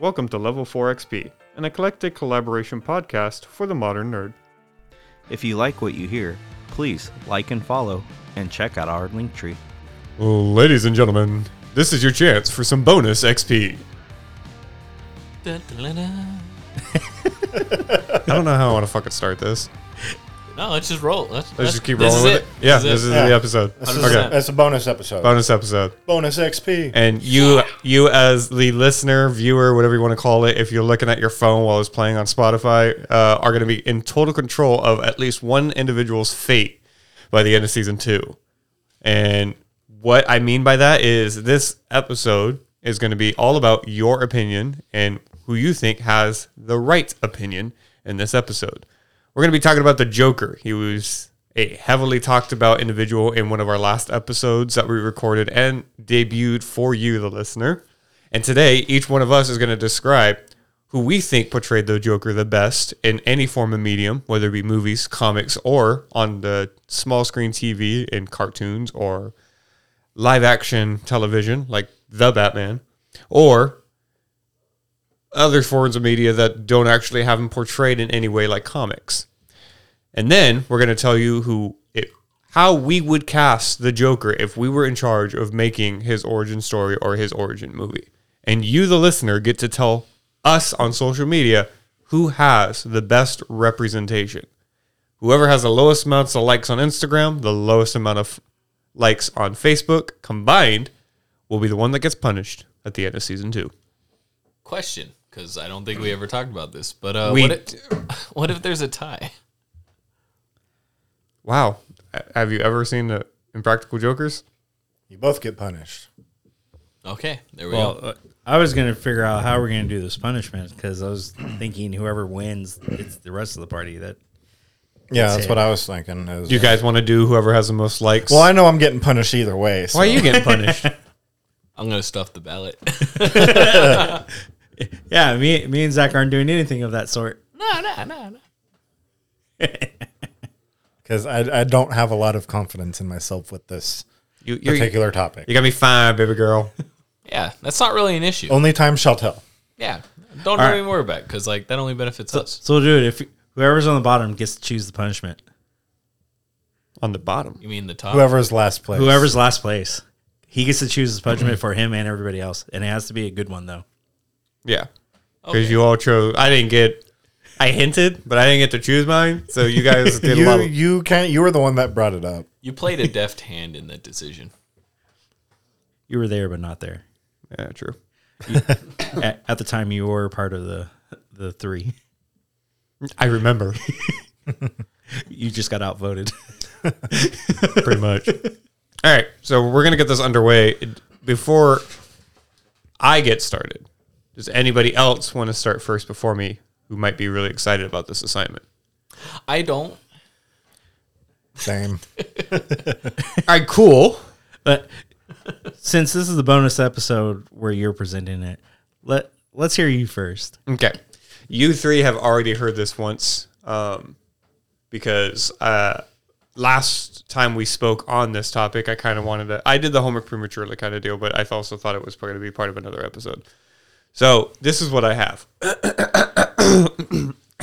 Welcome to Level 4 XP, an eclectic collaboration podcast for the modern nerd. If you like what you hear, please like and follow and check out our link tree. Ladies and gentlemen, this is your chance for some bonus XP. I don't know how I want to fucking start this. No, let's just roll. Let's, Let's just keep this rolling is with it. Yeah, this is Yeah. the episode. This is Okay, That's a bonus episode. bonus episode. Bonus XP. And you, you as the listener, viewer, whatever you want to call it, if you're looking at your phone while it's playing on Spotify, uh, are going to be in total control of at least one individual's fate by the end of season two. And what I mean by that is this episode is going to be all about your opinion and who you think has the right opinion in this episode. We're going to be talking about the Joker. He was a heavily talked about individual in one of our last episodes that we recorded and debuted for you, the listener. And today, each one of us is going to describe who we think portrayed the Joker the best in any form of medium, whether it be movies, comics, or on the small screen TV in cartoons or live action television like The Batman, or other forms of media that don't actually have him portrayed in any way like comics. And then we're going to tell you who it, how we would cast the Joker if we were in charge of making his origin story or his origin movie. And you, the listener, get to tell us on social media who has the best representation. Whoever has the lowest amounts of likes on Instagram, the lowest amount of likes on Facebook combined will be the one that gets punished at the end of season two. Question, because I don't think we ever talked about this. But uh, We what, if, what if there's a tie? Wow. Have you ever seen the Impractical Jokers? You both get punished. Okay, there we Well, go. uh, I was gonna figure out how we're gonna do this punishment because I was thinking whoever wins, it's the rest of the party that. Yeah, That's that's it. what I was thinking. is- Do you guys want to do whoever has the most likes? well, I know I'm getting punished either way. So. Why are you getting punished? I'm gonna stuff the ballot. Yeah, me, me and Zach aren't doing anything of that sort. no, no, no, no. Because I, I don't have a lot of confidence in myself with this you, you're, you particular topic. got me fine, baby girl. Yeah, that's not really an issue. Only time shall tell. Yeah, don't right. even worry about it because like that only benefits us. So we'll do it if whoever's on the bottom gets to choose the punishment. On the bottom. You mean the top? Whoever's last place. Whoever's last place, he gets to choose his punishment for him and everybody else, and it has to be a good one though. Yeah. Because Okay. you all chose. I didn't get. I hinted, but I didn't get to choose mine. So you guys did a lot You of. you can't. You were the one that brought it up. You played a deft hand in that decision. You were there, but not there. Yeah, true. at, at the time, you were part of the the three. I remember You just got outvoted. pretty much. All right. So we're going to get this underway. Before I get started, does anybody else want to start first before me who might be really excited about this assignment? I don't. Same. All right, cool. But since this is the bonus episode where you're presenting it, let let's hear you first. Okay. You three have already heard this once um, because uh, last time we spoke on this topic, I kind of wanted to. I did the homework prematurely kind of deal, but I also thought it was going to be part of another episode. So this is what I have.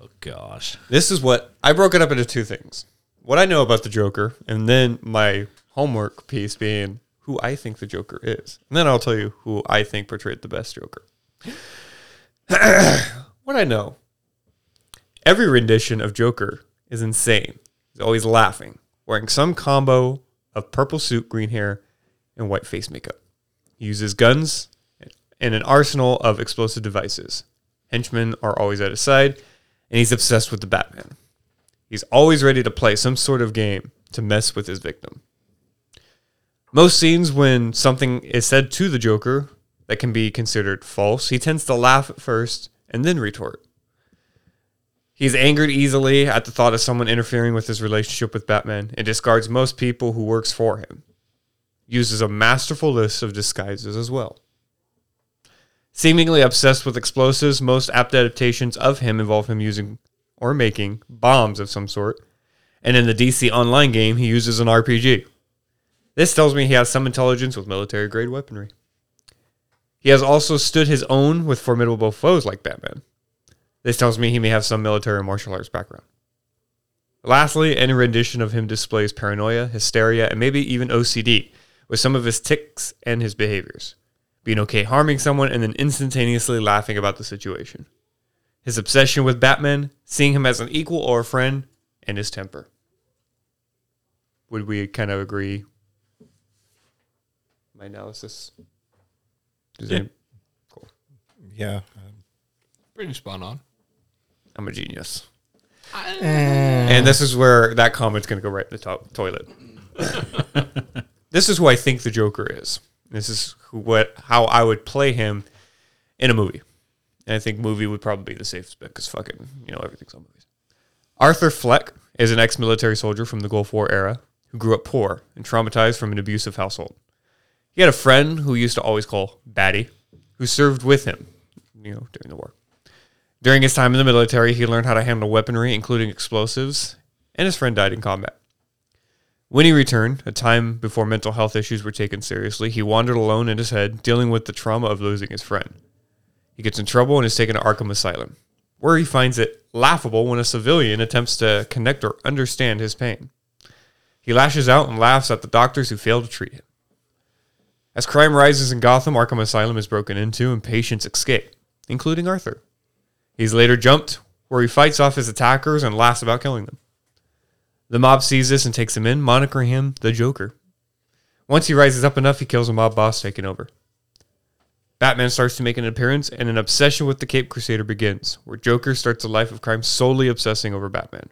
Oh gosh. This is what I broke it up into two things. What I know about the Joker, and then my homework piece being who I think the Joker is. And then I'll tell you who I think portrayed the best Joker. what I know. Every rendition of Joker is insane. He's always laughing, wearing some combo of purple suit, green hair, and white face makeup. He uses guns and an arsenal of explosive devices. Henchmen are always at his side, and he's obsessed with the Batman. He's always ready to play some sort of game to mess with his victim. Most scenes, when something is said to the Joker that can be considered false, he tends to laugh at first and then retort. He's angered easily at the thought of someone interfering with his relationship with Batman and discards most people who works for him. Uses a masterful list of disguises as well. Seemingly obsessed with explosives, most apt adaptations of him involve him using or making bombs of some sort. And in the DC Online game, he uses an RPG. This tells me he has some intelligence with military grade weaponry. He has also stood his own with formidable foes like Batman. This tells me he may have some military martial arts background. Lastly, any rendition of him displays paranoia, hysteria, and maybe even OCD with some of his tics and his behaviors. Being okay harming someone and then instantaneously laughing about the situation. His obsession with Batman, seeing him as an equal or a friend, and his temper. Would we kind of agree? My analysis. Does Yeah. any- Yeah. Pretty spot on. I'm a genius. Eh. And this is where that comment's going to go right in the top toilet. this is who I think the Joker is. This is who, what how I would play him in a movie. And I think movie would probably be the safest bet because fucking you know everything's on movies. Arthur Fleck is an ex-military soldier from the Gulf War era who grew up poor and traumatized from an abusive household. He had a friend who used to always call Batty, who served with him, you know, during the war. During his time in the military, he learned how to handle weaponry, including explosives, and his friend died in combat. When he returned, a time before mental health issues were taken seriously, he wandered alone in his head, dealing with the trauma of losing his friend. He gets in trouble and is taken to Arkham Asylum, where he finds it laughable when a civilian attempts to connect or understand his pain. He lashes out and laughs at the doctors who fail to treat him. As crime rises in Gotham, Arkham Asylum is broken into and patients escape, including Arthur. He's later jumped, where he fights off his attackers and laughs about killing them. The mob sees this and takes him in, monitoring him the Joker. Once he rises up enough, he kills a mob boss, taking over. Batman starts to make an appearance, and an obsession with the Cape Crusader begins, where Joker starts a life of crime solely obsessing over Batman.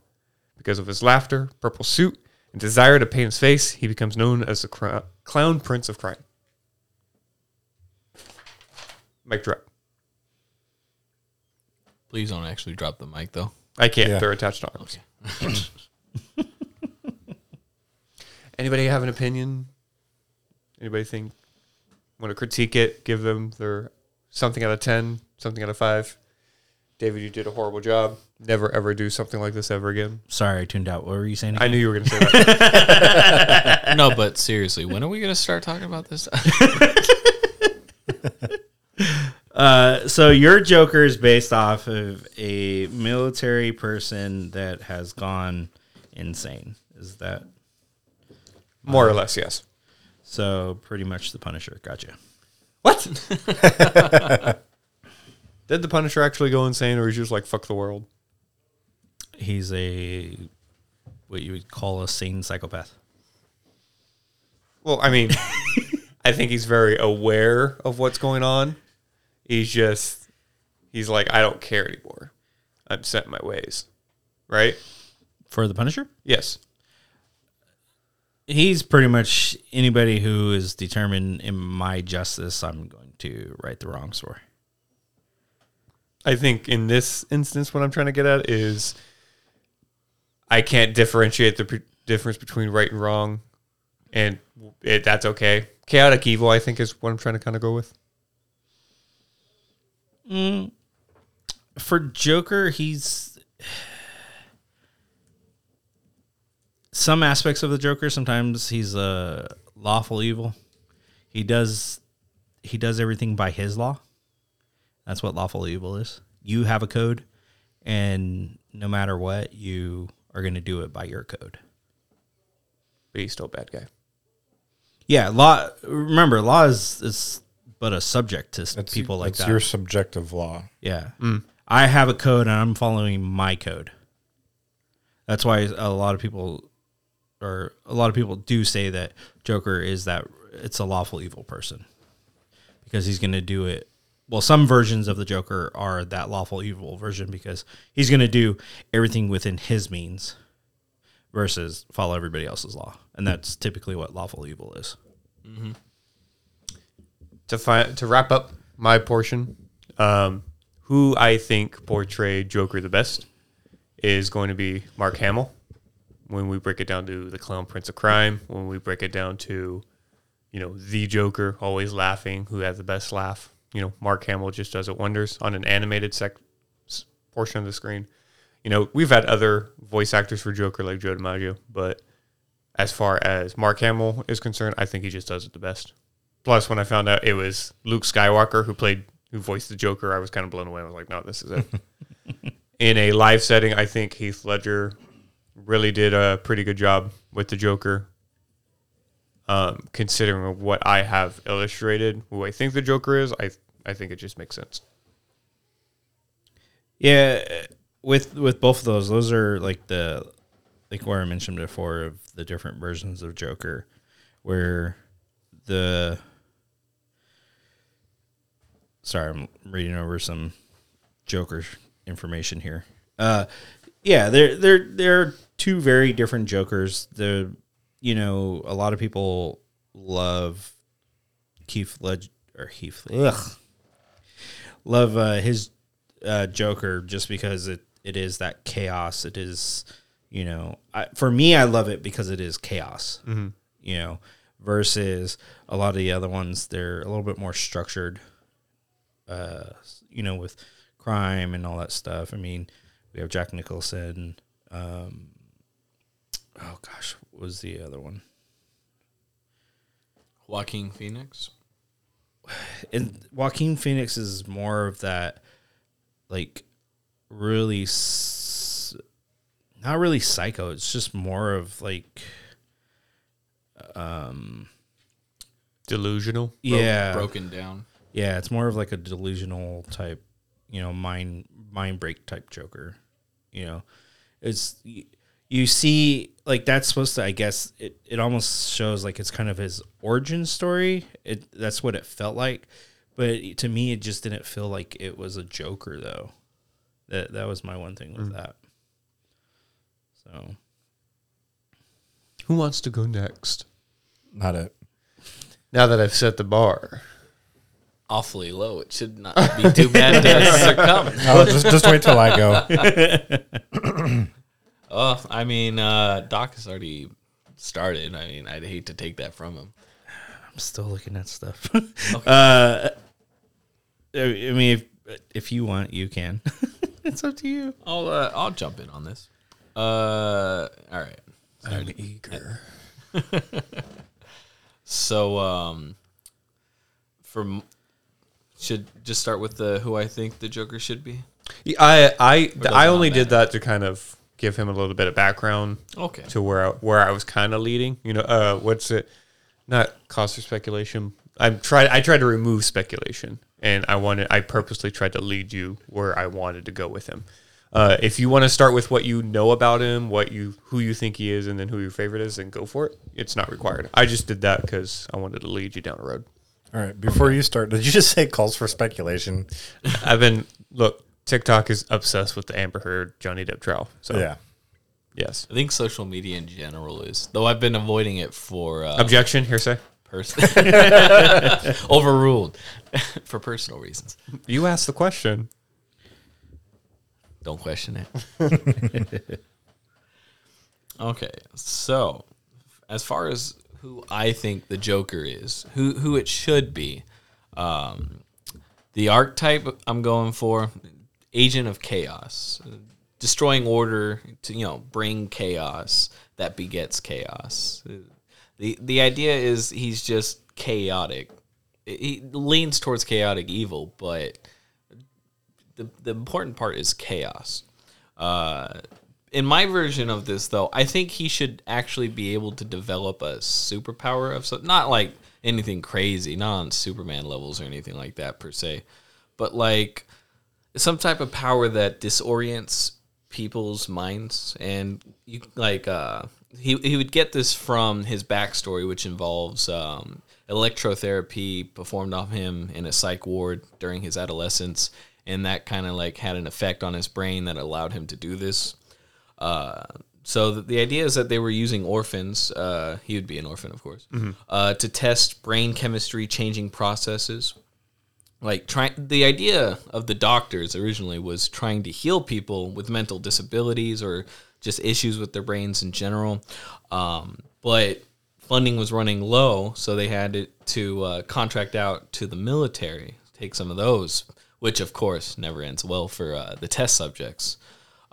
Because of his laughter, purple suit, and desire to paint his face, he becomes known as the cr- Clown Prince of Crime. Mic drop. Please don't actually drop the mic though. I can't. Yeah. They're attached to arms. Anybody have an opinion? Anybody think want to critique it? Give them their something out of ten, something out of five. David, you did a horrible job. Never ever do something like this ever again. Sorry, I tuned out. What were you saying? I knew you were going to say that. no, but seriously, when are we gonna start talking about this? Uh, so your Joker is based off of a military person that has gone insane. Is that More or less, yes. so? Pretty much the Punisher. Gotcha. What? did the Punisher actually go insane, or is he just like fuck the world? He's a what you would call a sane psychopath. Well, I mean, I think he's very aware of what's going on. He's just, he's like, I don't care anymore. I'm set in my ways. Right? For the Punisher, Yes. He's pretty much anybody who is determined in my justice. I'm going to right the wrongs for. I think in this instance, what I'm trying to get at is I can't differentiate the p- difference between right and wrong. And it, that's okay. Chaotic evil, I think, is what I'm trying to kind of go with. Mm, for Joker, he's some aspects of the Joker. Sometimes he's a lawful evil. He does he does everything by his law. That's what lawful evil is. You have a code, and no matter what, you are going to do it by your code. But he's still a bad guy. Yeah, law. Remember, law is, is but a subject to s- That's, people like that's that. It's your subjective law. Yeah. Mm. I have a code and I'm following my code. That's why a lot of people or a lot of people do say that Joker is that it's a lawful evil person. Because he's going to do it well, some versions of the Joker are that lawful evil version because he's going to do everything within his means versus follow everybody else's law. And that's typically what lawful evil is. to fi- to wrap up my portion, um, who I think portrayed Joker the best is going to be Mark Hamill. When we break it down to the Clown Prince of Crime, when we break it down to, you know, the Joker always laughing, who has the best laugh. You know, Mark Hamill just does it wonders on an animated sec- portion of the screen. You know, we've had other voice actors for Joker like John DiMaggio, but as far as Mark Hamill is concerned, I think he just does it the best. Plus, when I found out it was Luke Skywalker who played, who voiced the Joker, I was kind of blown away. I was like, no, this is it. In a live setting, I think Heath Ledger really did a pretty good job with the Joker. Um, considering what I have illustrated, who I think the Joker is, I I think it just makes sense. Yeah, with with both of those, those are like the like where I mentioned before of the different versions of Joker, where the sorry, I'm reading over some Joker information here. Uh, yeah, they're they're they're two very different Jokers. The you know a lot of people love Keith Ledger or Heath. Ugh, love uh, his uh, Joker just because it, it is that chaos. It is, you know, I, for me, I love it because it is chaos. You know, versus a lot of the other ones, they're a little bit more structured. Uh, you know, with crime and all that stuff. I mean, we have Jack Nicholson. Um, oh gosh, what was the other one? Joaquin Phoenix. and Joaquin Phoenix is more of that, like, really, s- not really psycho. It's just more of like, um, Delusional. Bro- yeah, Broken down. yeah. It's more of like a delusional type, you know, mind mind break type Joker. You know, it's you, you see like that's supposed to. I guess it it almost shows like it's kind of his origin story. It that's what it felt like, but to me, it just didn't feel like it was a Joker though. That that was my one thing with mm. that. So Who wants to go next? Not it. Now that I've set the bar. Awfully low. It should not be too bad to succumb. No, just just wait till I go. Oh, I mean, uh, Doc has already started. I mean, I'd hate to take that from him. I'm still looking at stuff. uh, I I mean, if if you want, you can. it's up to you. I'll uh, I'll jump in on this. Uh, all right. I'm eager. So, um, from should just start with the who I think the Joker should be. I I I only did that to kind of give him a little bit of background Okay. to where I, where I was kind of leading. You know, uh, what's it? Not cause for speculation. I'm tried. I tried to remove speculation, and I wanted. I purposely tried to lead you where I wanted to go with him. Uh, if you want to start with what you know about him, what you who you think he is, and then who your favorite is, then go for it. It's not required. I just did that because I wanted to lead you down the road. All right. Before you start, did you just say calls for speculation? I've been look. TikTok is obsessed with the Amber Heard Johnny Depp trial. So Yeah. yes. I think social media in general is, though I've been avoiding it for uh, Objection. Hearsay. person overruled for personal reasons. You asked the question. Don't question it. okay, so as far as who I think the Joker is, who who it should be, um, the archetype I'm going for, agent of chaos, destroying order to you know bring chaos that begets chaos. the The idea is he's just chaotic. He leans towards chaotic evil, but the the important part is chaos. Uh, in my version of this, though, I think he should actually be able to develop a superpower of some, not like anything crazy, not on Superman levels or anything like that per se, but like some type of power that disorients people's minds. And you like uh he he would get this from his backstory which involves um electrotherapy performed on him in a psych ward during his adolescence. And that kind of like had an effect on his brain that allowed him to do this. Uh so the, the idea is that they were using orphans uh he would be an orphan of course uh to test brain chemistry changing processes like the idea of the doctors originally was trying to heal people with mental disabilities or just issues with their brains in general. Um, but funding was running low so they had it to uh, contract out to the military take some of those which of course never ends well for uh, the test subjects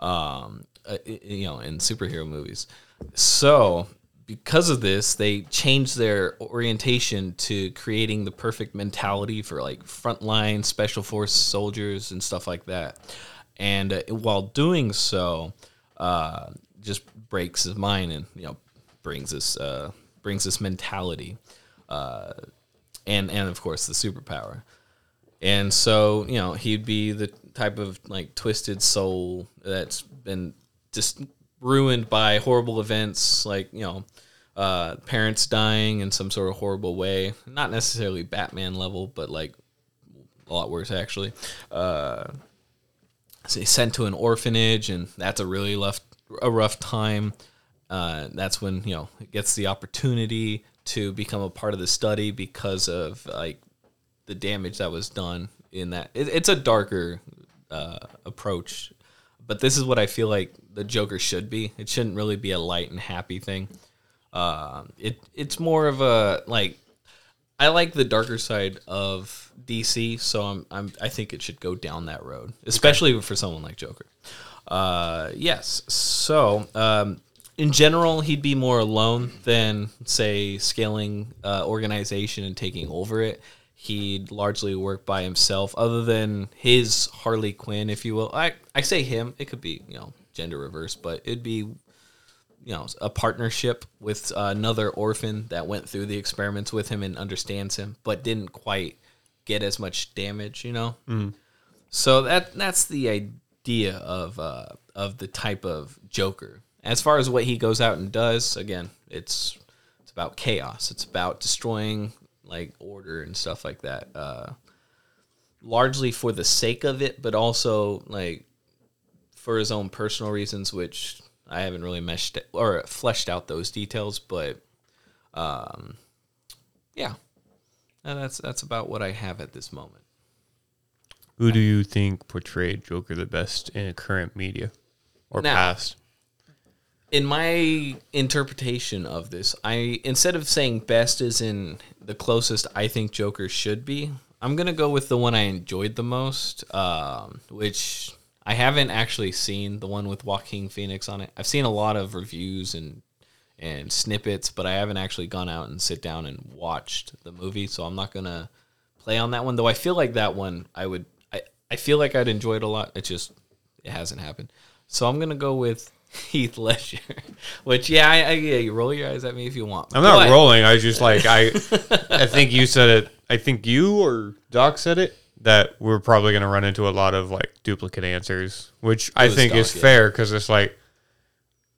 um, uh, you know in superhero movies. So because of this, they changed their orientation to creating the perfect mentality for like frontline special force soldiers and stuff like that. And uh, while doing so, uh, just breaks his mind and you know brings this uh, brings this mentality, uh, and and of course the superpower. And so, you know, he'd be the type of like twisted soul that's been just ruined by horrible events, like, you know, uh, parents dying in some sort of horrible way. Not necessarily Batman level, but like a lot worse, actually. Uh, sent to an orphanage, and that's a really rough, a rough time. Uh, that's when you know it gets the opportunity to become a part of the study because of like the damage that was done in that. It, it's a darker uh, approach, but this is what I feel like the Joker should be. It shouldn't really be a light and happy thing. Uh, it it's more of a like I like the darker side of DC, so I'm, I'm I think it should go down that road, especially for someone like Joker. Uh, yes. So um, in general, he'd be more alone than say scaling uh, organization and taking over it. He'd largely work by himself, other than his Harley Quinn, if you will. I I say him. It could be you know gender reverse, but it'd be you know a partnership with uh, another orphan that went through the experiments with him and understands him, but didn't quite get as much damage. You know, so that that's the idea of uh, of the type of Joker. As far as what he goes out and does, again, it's it's about chaos. It's about destroying like order and stuff like that. Uh, largely for the sake of it, but also like for his own personal reasons, which I haven't really meshed or fleshed out those details. But um, yeah, and that's that's about what I have at this moment. Who do you think portrayed Joker the best in current media or Now- past? in my interpretation of this, I instead of saying best is in the closest I think Joker should be, I'm gonna go with the one I enjoyed the most, um, which I haven't actually seen the one with Joaquin Phoenix on it. I've seen a lot of reviews and and snippets, but I haven't actually gone out and sit down and watched the movie, so I'm not gonna play on that one. Though I feel like that one I would I, I feel like I'd enjoy it a lot. It just it hasn't happened. So I'm gonna go with Heath Ledger. Which yeah, I, I, yeah, you roll your eyes at me if you want. I'm not But- rolling. I was just like I. I think you said it. I think you or Doc said it that we're probably going to run into a lot of like duplicate answers, which I was think is yeah. fair because it's like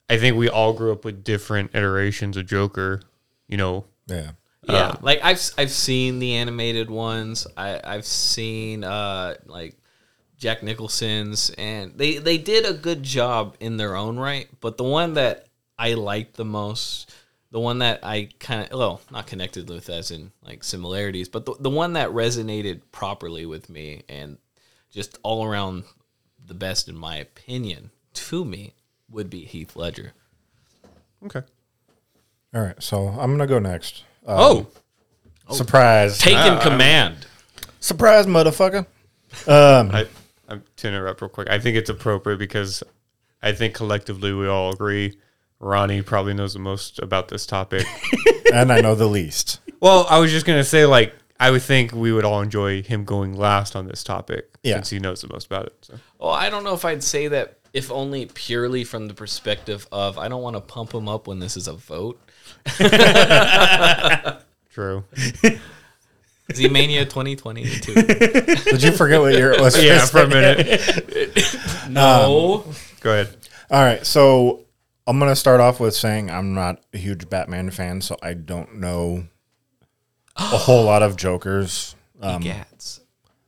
I think we all grew up with different iterations of Joker. You know, Yeah. Yeah, Um, like I've I've seen the animated ones. I I've seen uh like Jack Nicholson's, and they they did a good job in their own right. But the one that I liked the most, the one that I kind of well not connected with as in like similarities, but the the one that resonated properly with me and just all around the best in my opinion to me would be Heath Ledger. okay. All right. So I'm gonna go next. Uh, oh, surprise! Taking command. surprise, motherfucker. I, I'm to interrupt real quick. I think it's appropriate because I think collectively we all agree. Ronnie probably knows the most about this topic. and I know the least. Well, I was just gonna say, like, I would think we would all enjoy him going last on this topic Yeah. since he knows the most about it. So. Well, I don't know if I'd say that if only purely from the perspective of I don't want to pump him up when this is a vote. True. Z Mania 2022. Did you forget what your was? yeah, for a minute. No. Um, Go ahead. All right. So I'm gonna start off with saying I'm not a huge Batman fan, so I don't know a whole lot of Jokers. Um.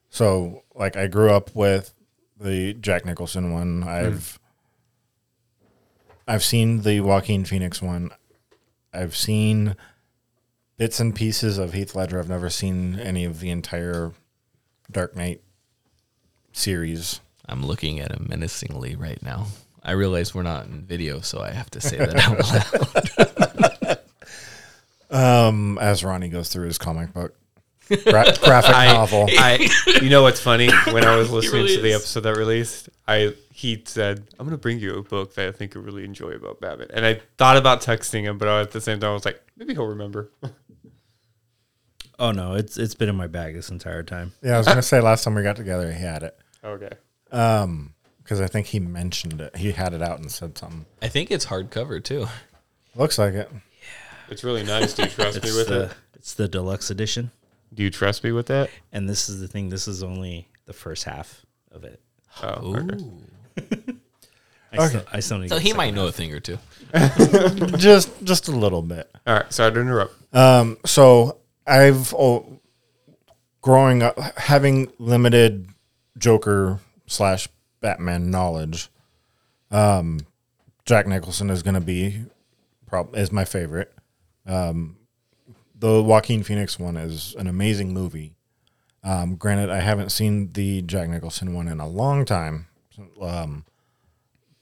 So, like, I grew up with the Jack Nicholson one. I've I've seen the Joaquin Phoenix one. I've seen bits and pieces of Heath Ledger. I've never seen any of the entire Dark Knight series. I'm looking at him menacingly right now. I realize we're not in video, so I have to say that out loud. Um, as Ronnie goes through his comic book gra- graphic novel. I, you know what's funny? When I was listening really to the episode that released, I he said, "I'm gonna bring you a book that I think you'll really enjoy about Babbitt," And I thought about texting him, but at the same time, I was like, maybe he'll remember. Oh no, it's it's been in my bag this entire time. Yeah, I was gonna say last time we got together, he had it okay. Because I think he mentioned it. He had it out and said something. I think it's hardcover too. Looks like it. Yeah. It's really nice. Do you trust me It's with the it? it's the deluxe edition, Do you trust me with that? and this is the thing. This is only the first half of it. Oh, okay. I still, I still need So to he get might know a thing or two. just just a little bit. All right. Sorry to interrupt. Um, So I've oh, growing up having limited Joker slash Batman knowledge. Um, Jack Nicholson is going to be prob- is my favorite. Um, the Joaquin Phoenix one is an amazing movie. Um, granted, I haven't seen the Jack Nicholson one in a long time, um,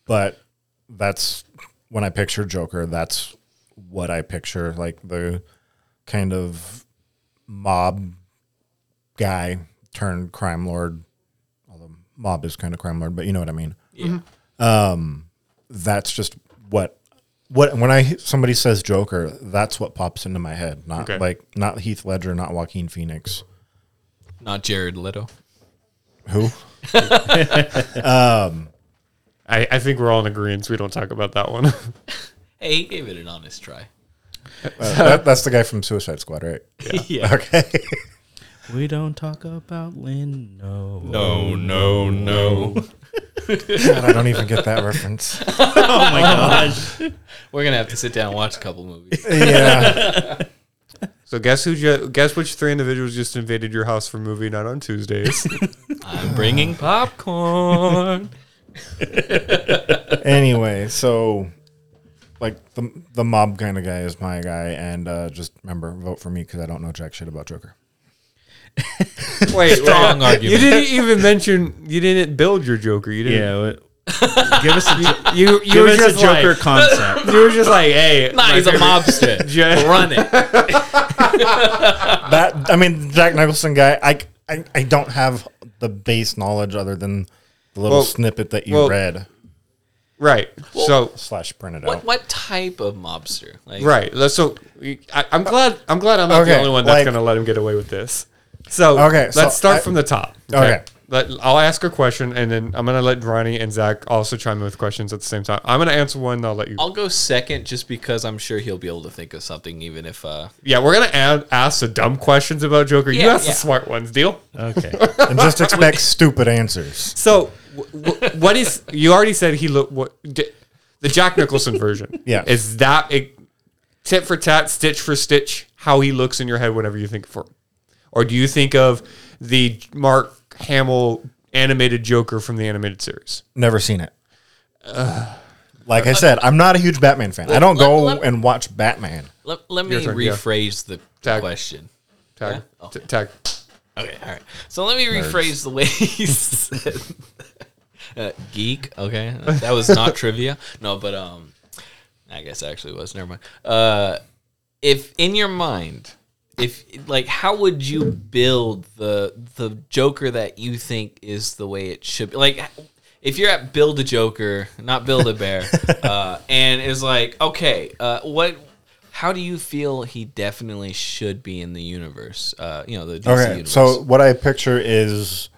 but that's when I picture Joker. That's what I picture, like the kind of mob guy turned crime lord. Although mob is kind of crime lord, but you know what I mean. Yeah. Um, That's just what what when I somebody says Joker, that's what pops into my head. Not Okay. like not Heath Ledger, not Joaquin Phoenix. Not Jared Leto. Who? I, I think we're all in agreement. We don't talk about that one. Hey, he gave it an honest try. Uh, that, that's the guy from Suicide Squad, right? Yeah. Okay. We don't talk about Lynn. No. No, no, no. God, I don't even get that reference. Oh my gosh. We're gonna have to sit down and watch a couple movies. Yeah. so guess who? Ju- guess which three individuals just invaded your house for movie night on Tuesdays? I'm bringing popcorn. anyway, so like the the mob kind of guy is my guy, and uh, just remember, vote for me because I don't know jack shit about Joker. Wait, Strong wait. argument. You didn't even mention. You didn't build your Joker. You didn't. Yeah. what- give us a jo- You you give were us a just Joker like, concept. you were just like, hey, Nah, my he's a mobster. Ja- Run it. That I mean, Jack Nicholson guy. I I, I don't have the base knowledge other than the little Well- snippet that you well- read Right. so slash printed What out. what type of mobster? Like right. So I, I'm glad. I'm glad I'm not the only one that's like- going to let him get away with this. So Okay, let's start I- from the top. Okay. Let, I'll ask a question, and then I'm going to let Ronnie and Zach also chime in with questions at the same time. I'm going to answer one. I'll let you. I'll go second just because I'm sure he'll be able to think of something even if uh yeah, we're going to add, ask the dumb questions about Joker. you ask yeah. the smart ones. Deal. Okay. and just expect stupid answers. So, w- w- what is? You already said he looked. What di- the Jack Nicholson version? Yeah. is that a tit for tat, stitch for stitch? How he looks in your head whenever you think for, or do you think of the Mark Hamill animated Joker from the animated series? Never seen it. like I said, I'm not a huge Batman fan. I don't let- go let- and watch Batman. let, let me Your turn, yeah. rephrase the Tag. question. Tag, Yeah? Oh. t- tag. Okay, all right. So let me rephrase the way he said uh, geek. Okay, that was not trivia. No, but um, I guess it actually was. Never mind. Uh, if in your mind, if like, how would you build the the Joker that you think is the way it should be? Like, if you're at Build a Joker, not Build a Bear, uh, and is like, okay, uh, what? How do you feel he definitely should be in the universe? Uh, you know, the DC Okay, universe. so what I picture is,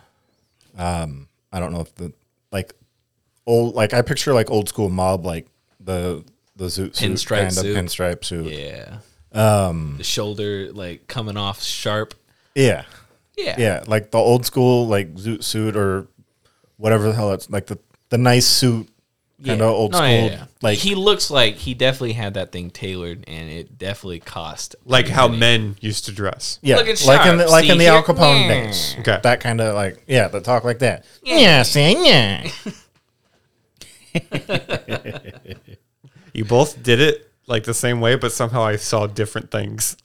um, I don't know if the like old like I picture like old school mob like the the zoot suit Pinstripe kind of suit. pinstripe suit. Yeah. Um, the shoulder like coming off sharp. Yeah, Yeah. yeah, like the old school like zoot suit or whatever the hell it's like the the nice suit kind of old No, school. yeah, yeah. Like he looks like he definitely had that thing tailored, and it definitely cost. Like how money. men used to dress. yeah, Looking like in the, sharp, like in the here? Al Capone Yeah. days. Okay. that kind of like yeah, the talk like that. Yeah, saying yeah. You both did it like the same way, but somehow I saw different things.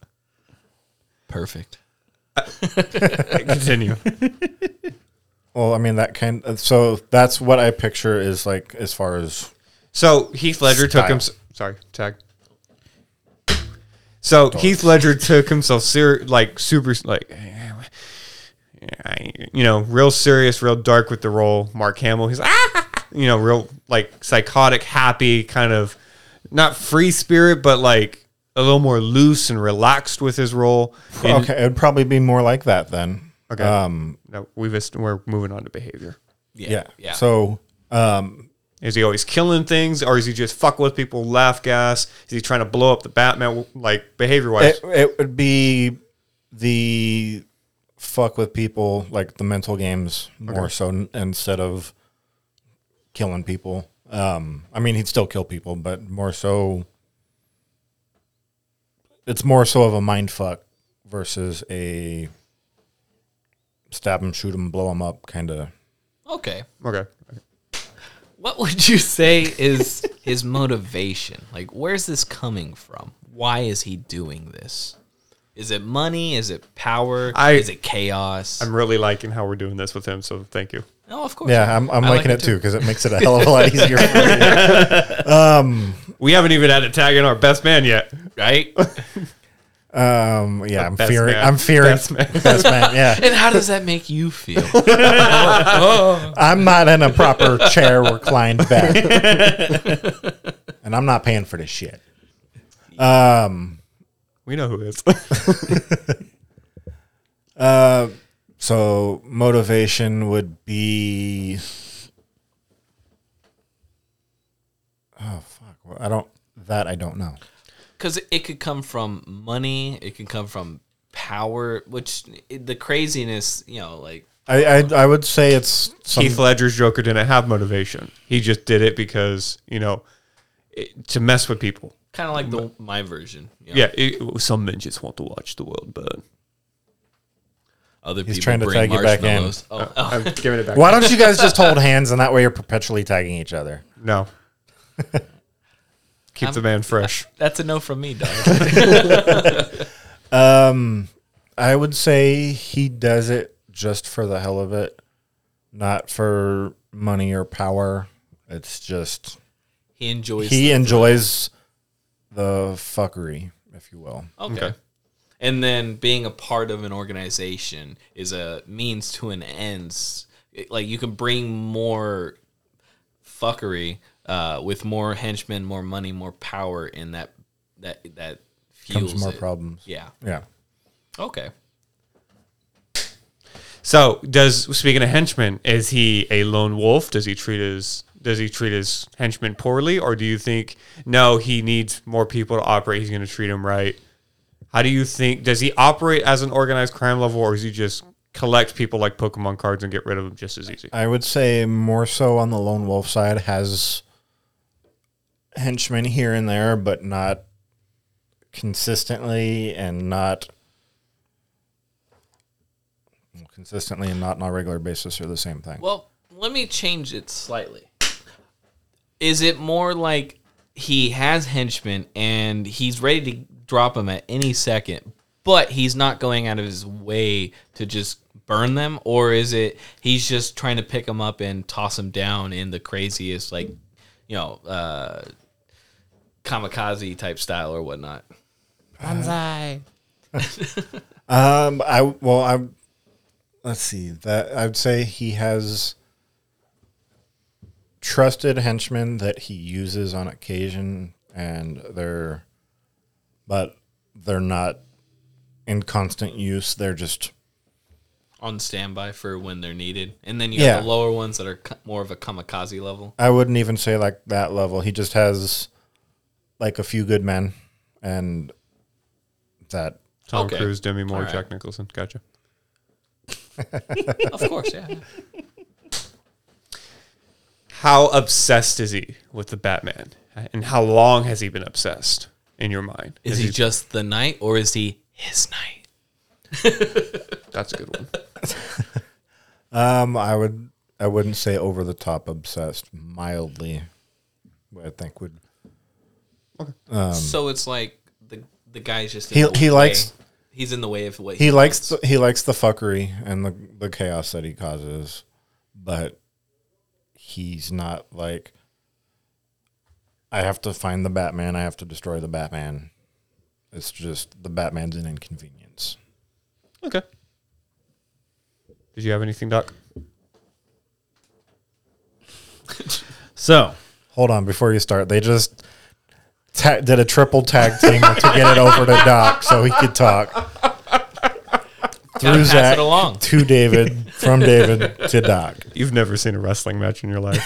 perfect. Continue. Well, I mean that kind. Of, so that's what I picture is like as far as So Heath Ledger took him. Sorry, tag. So Heath Ledger took himself ser- like super like I- you know, real serious, real dark with the role. Mark Hamill, he's ah, you know, real like psychotic, happy, kind of not free spirit, but like a little more loose and relaxed with his role. In- okay, it'd probably be more like that then. Okay. Um, No, we've we're moving on to behavior. Yeah. yeah. Yeah. So, um, Is he always killing things, or is he just fuck with people, laugh gas? Is he trying to blow up the Batman? Like behavior wise, it, it would be the fuck with people, like the mental games, more so n- instead of killing people. Um, I mean, he'd still kill people, but more so. It's more so of a mind fuck versus a stab him, shoot him, blow him up kind of. Okay. okay. What would you say is his motivation? Like, where's this coming from? Why is he doing this? Is it money? Is it power? I- is it chaos? I'm really liking how we're doing this with him, so thank you. Oh, of course. Yeah, I'm, I'm I like liking it it too because it makes it a hell of a lot easier. For me. We haven't even had to tag in our best man yet. Right? Um, yeah, I'm best fearing. man. I'm fearing. Best man. best man. Yeah. and how does that make you feel? I'm not in a proper chair reclined back. and I'm not paying for this shit. Um, We know who is. Uh, so motivation would be Oh fuck. Well, I don't that I don't know. Because it could come from money, it can come from power, which the craziness, you know, like I I, I would say it's some, Keith Ledger's Joker didn't have motivation. He just did it because you know it, to mess with people. kind of like the my version. you know. Yeah, it, some men just want to watch the world burn. Other He's people trying to bring tag you back in. marshmallows. Oh, oh. I'm giving it back. Why don't you guys just hold hands and that way you're perpetually tagging each other? No. Keep the man fresh. that's a no from me, dog. Um, I would say he does it just for the hell of it, not for money or power. It's just he enjoys. he the- enjoys the fuckery, if you will. Okay. Okay. And then being a part of an organization is a means to an end. It- Like you can bring more fuckery uh, with more henchmen, more money, more power, in that that that fuels Comes more it. problems. Yeah. Yeah. Okay. So, does speaking of henchmen, is he a lone wolf? Does he treat his does he treat his henchmen poorly, or do you think no, he needs more people to operate? He's going to treat them right. How do you think? Does he operate as an organized crime level, or does he just collect people like Pokemon cards and get rid of them just as easy? I would say more so on the lone wolf side has henchmen here and there, but not consistently and not consistently and not on a regular basis are the same thing. Well, let me change it slightly. Is it more like he has henchmen and he's ready to drop them at any second, but he's not going out of his way to just burn them, or is it he's just trying to pick them up and toss them down in the craziest, like you know, uh, kamikaze type style or whatnot? Um, I well, I let's see. That I'd say he has trusted henchmen that he uses on occasion, and they're, but they're not in constant use. They're just On standby for when they're needed, and then you Yeah. have the lower ones that are more of a kamikaze level. I wouldn't even say like that level. He just has like a few good men, and that Tom Okay. Cruise, Demi Moore, All right. Jack Nicholson. Gotcha. of course, yeah. How obsessed is he with the Batman, and how long has he been obsessed in your mind? Is he just the knight or is he his knight? That's a good one. um, I would I wouldn't say over the top obsessed, mildly. I think would Okay, so it's like the the guy's just Um, He- in the he way. likes- he's in the way of what he likes wants. the, he likes the fuckery and the the chaos that he causes, but he's not like I have to find the Batman. I have to destroy the Batman. It's just the Batman's an inconvenience. Okay. Did you have anything, Doc? So Hold on, before you start, they just ta- did a triple tag team to get it over to Doc so he could talk. Through pass Zach it along. to David, from David to Doc. You've never seen a wrestling match in your life.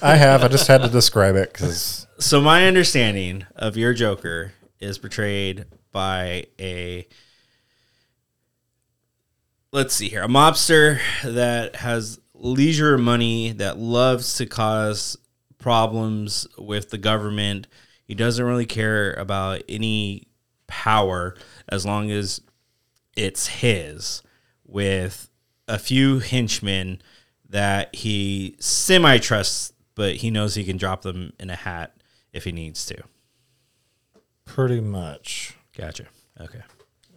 I have. I just had to describe it because so my understanding of your Joker is portrayed by a let's see here a mobster that has leisure money that loves to cause problems with the government he doesn't really care about any power as long as it's his with a few henchmen that he semi trusts but he knows he can drop them in a hat if he needs to pretty much. gotcha okay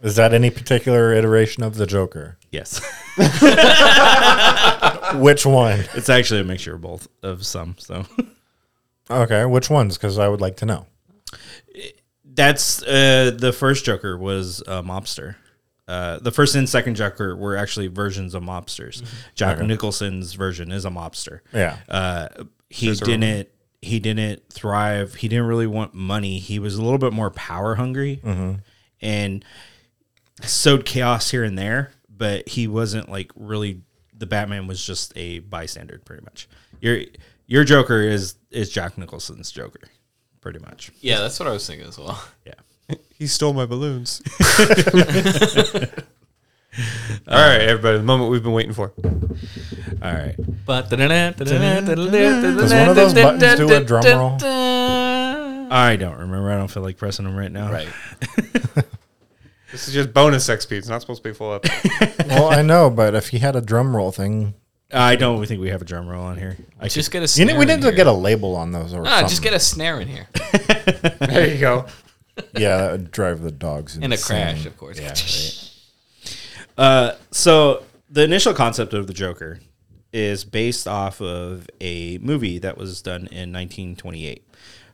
Is that any particular iteration of the Joker? yes Which one? It's actually a mixture of both of some. So Okay, which ones? Because I would like to know. that's uh, the first Joker was a mobster. Uh, the first and second Joker were actually versions of mobsters. Jack Nicholson's version is a mobster. Yeah. Uh, he didn't. He didn't thrive. He didn't really want money. He was a little bit more power hungry, and sowed chaos here and there. But he wasn't like really. The Batman was just a bystander, pretty much. Your your Joker is is Jack Nicholson's Joker, pretty much. Yeah, that's what I was thinking as well. Yeah. He stole my balloons. All right, everybody. The moment we've been waiting for. All right. But Does one of those buttons do a drum roll? I don't remember. I don't feel like pressing them right now. Right. This is just bonus XP. It's not supposed to be full up. Well, I know, but if he had a drum roll thing, I don't think we have a drum roll on here. I Just get a you snare. we in need to here. get a label on those or Nah, something. just get a snare in here. there you go. Yeah, that would drive the dogs In a crash, of course. Uh, so the initial concept of the Joker is based off of a movie that was done in 1928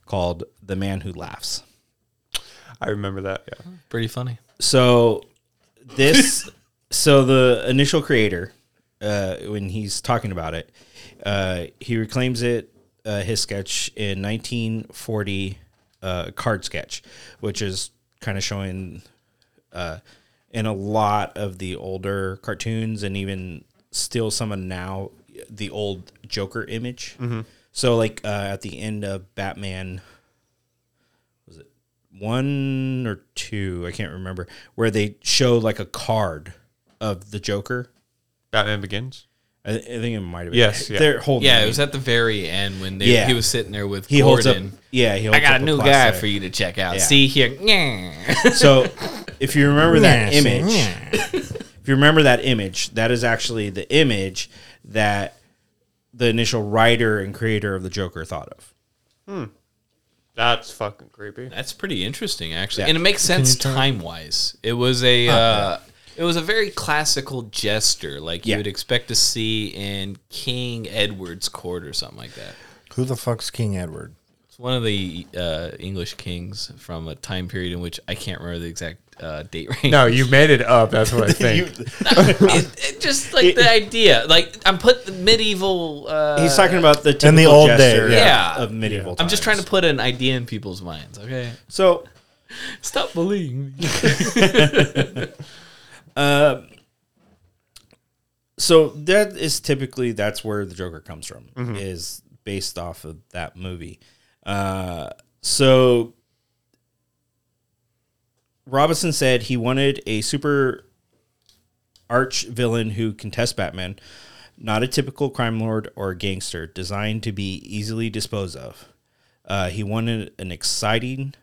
called The Man Who Laughs. I remember that. Yeah. Pretty funny. So this, so the initial creator, uh, when he's talking about it, uh, he reclaims it uh, his sketch in 1940 uh, card sketch, which is kind of showing uh, in a lot of the older cartoons and even still some of now the old Joker image. So like uh, at the end of Batman was it one or two, I can't remember, where they show like a card of the Joker. Batman Begins. I, I think it might have been. Yes, yeah. They're holding. Yeah, it was at the very end when they, Yeah. he was sitting there with He holds up. Gordon. Yeah, he holds I got up a new guy for you to check out. Yeah. See here. Yeah. So, if you remember that image, if you remember that image, that is actually the image that the initial writer and creator of the Joker thought of. That's fucking creepy. That's pretty interesting, actually, Yeah. and it makes sense time wise. It was a uh, it was a very classical gesture, like you Yeah. would expect to see in King Edward's court or something like that. Who the fuck's King Edward? It's one of the uh, English kings from a time period in which I can't remember the exact uh, date range. No, you made it up. That's what I think. it, it just like the idea. Like I'm put the medieval. Uh, He's talking about the typical In the old day, gesture yeah. of medieval. I'm just trying times. to put an idea in people's minds. Okay, So stop bullying me. So that is typically that's where the Joker comes from is based off of that movie. Uh, so Robinson said he wanted a super arch villain who contests Batman, not a typical crime lord or gangster, designed to be easily disposed of. Uh, he wanted an exciting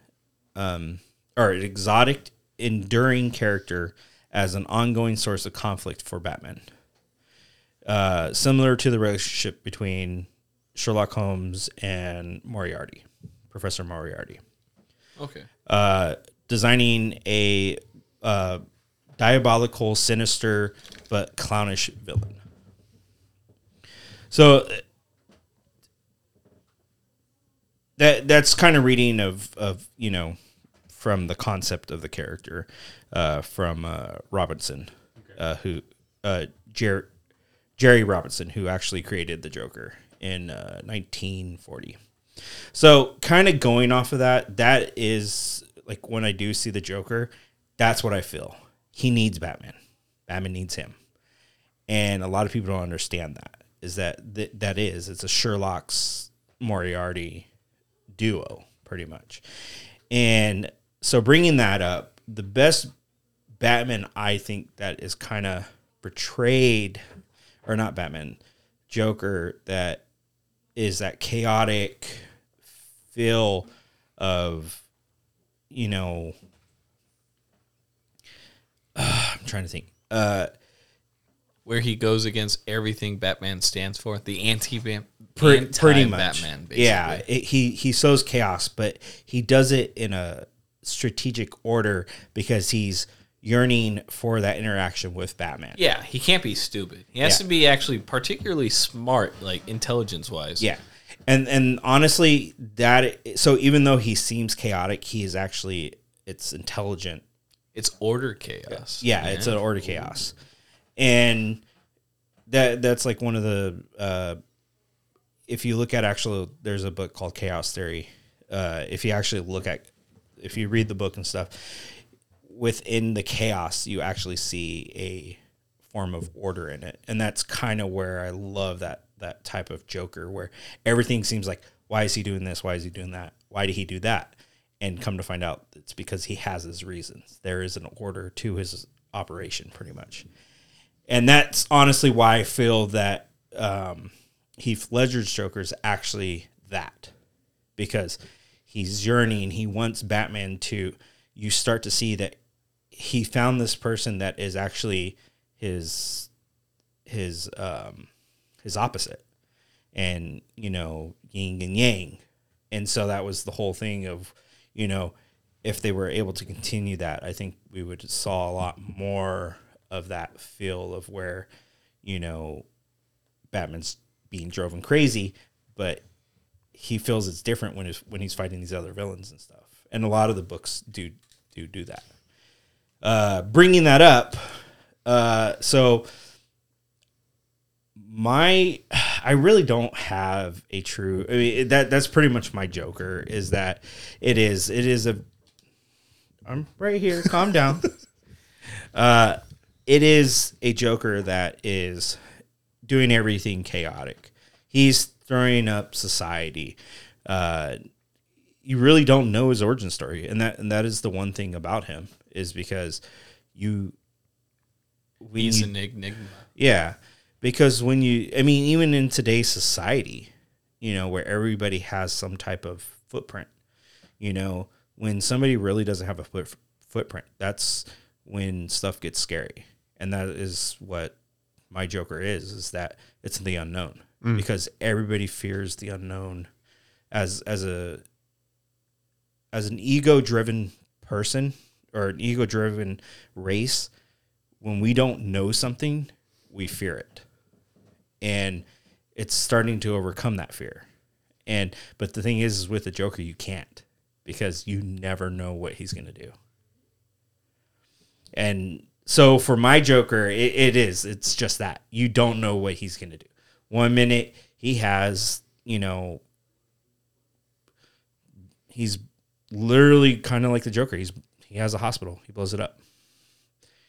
um, or an exotic, enduring character as an ongoing source of conflict for Batman. Uh, similar to the relationship between Sherlock Holmes and Moriarty, Professor Moriarty. Okay. Uh, designing a uh, diabolical, sinister, but clownish villain. So that that's kind of reading of of you know from the concept of the character uh, from uh, Robinson, uh, who uh, Jer- Jerry Robinson, who actually created the Joker in uh, 1940. So, kind of going off of that, that is like when I do see the Joker, that's what I feel. He needs Batman. Batman needs him. And a lot of people don't understand that. Is that th- that is it's a Sherlock's Moriarty duo pretty much. And so bringing that up, the best Batman I think that is kind of portrayed or not Batman, Joker that is that chaotic feel of you know I'm trying to think. Uh Where he goes against everything Batman stands for, the anti Pre- pretty much. Batman. Basically. Yeah, it, he he sows chaos, but he does it in a strategic order because he's yearning for that interaction with Batman. Yeah, he can't be stupid. He has Yeah. to be actually particularly smart, like intelligence wise. Yeah. And and honestly, that so even though he seems chaotic, he is actually it's intelligent. It's order chaos. Yeah, it's an order chaos. And that that's like one of the uh if you look at actually there's a book called Chaos Theory. Uh if you actually look at if you read the book and stuff, within the chaos you actually see a form of order in it. And that's kind of where I love that that type of Joker where everything seems like why is he doing this? Why is he doing that? Why did he do that? And come to find out it's because he has his reasons. There is an order to his operation pretty much. And that's honestly why I feel that um, Heath Ledger's Joker is actually that because he's yearning. He wants Batman to. You start to see that he found this person that is actually his his um, his opposite, and you know yin and yang, and so that was the whole thing of you know if they were able to continue that, I think we would saw a lot more of that feel of where you know Batman's being driven crazy, but he feels it's different when he's when he's fighting these other villains and stuff. And a lot of the books do do do that. Uh, bringing that up, uh, so my I really don't have a true. I mean, that that's pretty much my Joker. Is that it is it is a. I'm right here. Calm down. Uh, it is a Joker that is doing everything chaotic. He's throwing up society. Uh, you really don't know his origin story, and that and that is the one thing about him is because you. when He's an enigma. yeah, because when you, I mean, even in today's society, you know, where everybody has some type of footprint, you know, when somebody really doesn't have a foot, footprint, that's when stuff gets scary, and that is what my Joker is: is that it's the unknown Mm. because everybody fears the unknown as as a as an ego driven person or an ego driven race when we don't know something we fear it. And it's starting to overcome that fear. And but the thing is, is with the joker you can't because you never know what he's going to do. And so for my joker it, it is it's just that. You don't know what he's going to do one minute he has you know he's literally kind of like the joker. He's he has a hospital. He blows it up.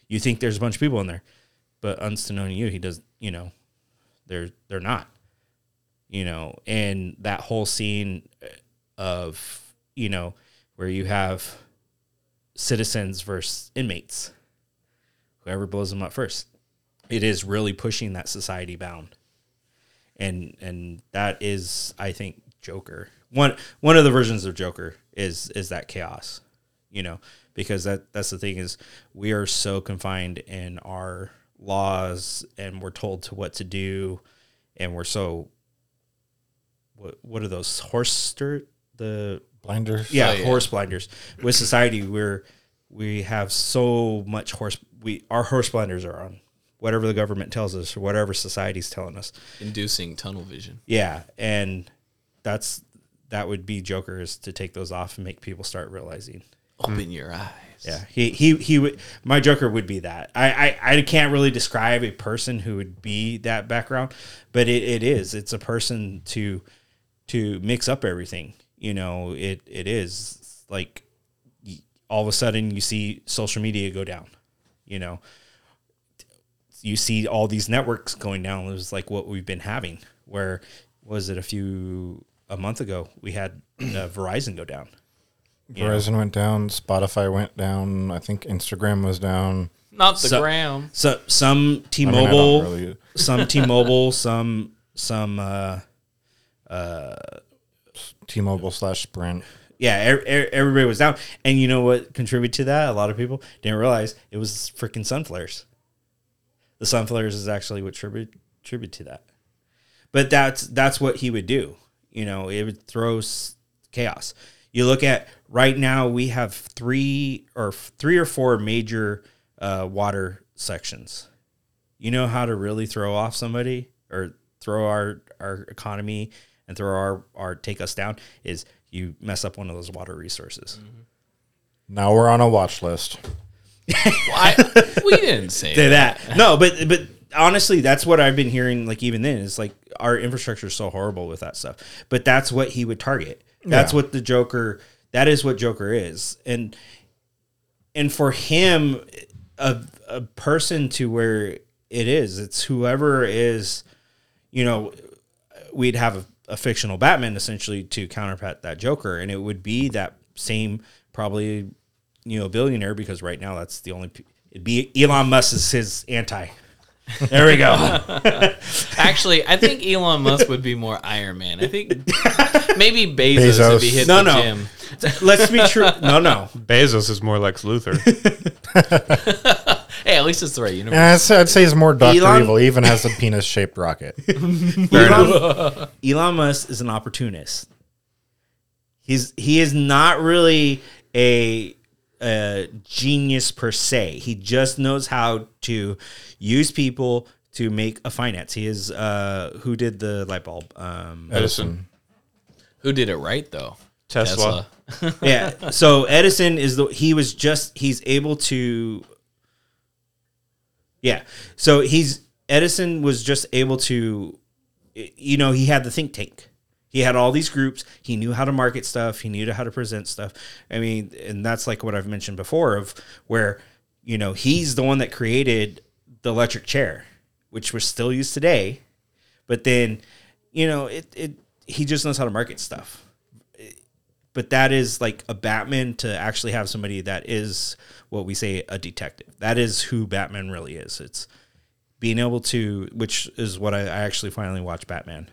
You think there's a bunch of people in there but unknown to you he does you know they're they're not you know? And that whole scene of you know where you have citizens versus inmates whoever blows them up first it is really pushing that society bound and and that is i think joker one one of the versions of joker is is that chaos you know because that that's the thing is we are so confined in our laws and we're told to what to do and we're so what what are those horse stir the Blinders. yeah, Oh, yeah. horse blinders with society we're we have so much horse we our horse blinders are on whatever the government tells us or whatever society's telling us Inducing tunnel vision. yeah and that's that would be joker is to take those off and make people start realizing Open mm-hmm. your eyes. Yeah, he he he would. My Joker would be that. I, I I can't really describe a person who would be that background, but it, it is. It's a person to to mix up everything. You know, it it is like all of a sudden you see social media go down. You know, you see all these networks going down. It was like what we've been having. Where was it a few a month ago? We had uh, Verizon go down. Verizon went down. Spotify went down. I think Instagram was down. Not the So- gram. So some I mean, I don't T-Mobile, really- some T-Mobile, some some uh, T-Mobile slash Sprint. yeah, er, er, everybody was down. And you know what contributed to that? A lot of people didn't realize it was freaking sun flares. The sun flares is actually what tribute tribute to that. But that's that's what he would do. You know, it would throw chaos. You look at right now, we have three or three or four major uh, water sections. You know how to really throw off somebody or throw our our economy and throw our our take us down is you mess up one of those water resources. Now we're on a watch list. I, we didn't say Say that. that. No, but but honestly, that's what I've been hearing. Like even then, it's like our infrastructure is so horrible with that stuff. But that's what he would target. That's Yeah. what the Joker. That is what Joker is, and and for him, a a person to where it is, it's whoever is, you know, we'd have a, a fictional Batman essentially to counterpart that Joker, and it would be that same probably, you know, billionaire because right now that's the only. It'd be Elon Musk is his anti. There we go. Actually, I think Elon Musk would be more Iron Man. I think maybe Bezos, if he Bezos. hit No, the no. gym. Let's be true. No, no. Bezos is more like Luthor. Hey, at least it's the right universe. And I'd say, I'd say he's more Doctor Elon- Evil. He even has a penis-shaped rocket. Elon, Elon Musk is an opportunist. He's he is not really a, a genius per se. He just knows how to use people to make a finance. He is uh, who did the light bulb. Um, Edison, Who did it right though? Tesla. yeah. So Edison is the he was just he's able to Yeah. So he's Edison was just able to you know, he had the think tank. He had all these groups. He knew how to market stuff. He knew how to present stuff. I mean, and that's like what I've mentioned before of where, you know, he's the one that created the electric chair, which we're still used today. But then, you know, it, it he just knows how to market stuff but that is like a Batman to actually have somebody that is what we say a detective. That is who Batman really is. It's being able to, which is what I, I actually finally watched Batman,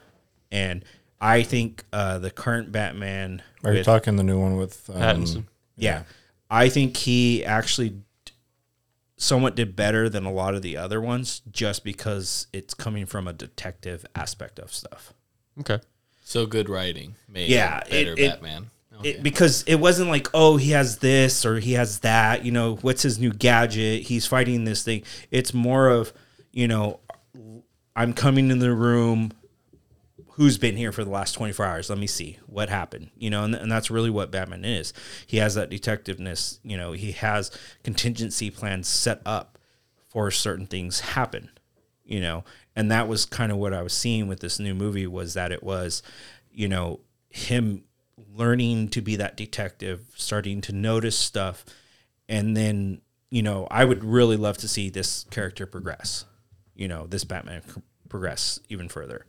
and I think uh, the current Batman. Are you talking the new one with um, Pattinson. yeah. I think he actually somewhat did better than a lot of the other ones, just because it's coming from a detective aspect of stuff. Okay. So good writing made Yeah, better it- it- Batman. it, because it wasn't like oh he has this or he has that you know what's his new gadget he's fighting this thing it's more of you know i'm coming in the room who's been here for the last 24 hours. Let me see what happened you know and, and that's really what batman is. He has that detectiveness you know he has contingency plans set up for certain things happen you know and that was kind of what i was seeing with this new movie was that it was you know him learning to be that detective starting to notice stuff and then you know i would really love to see this character progress you know this batman progress even further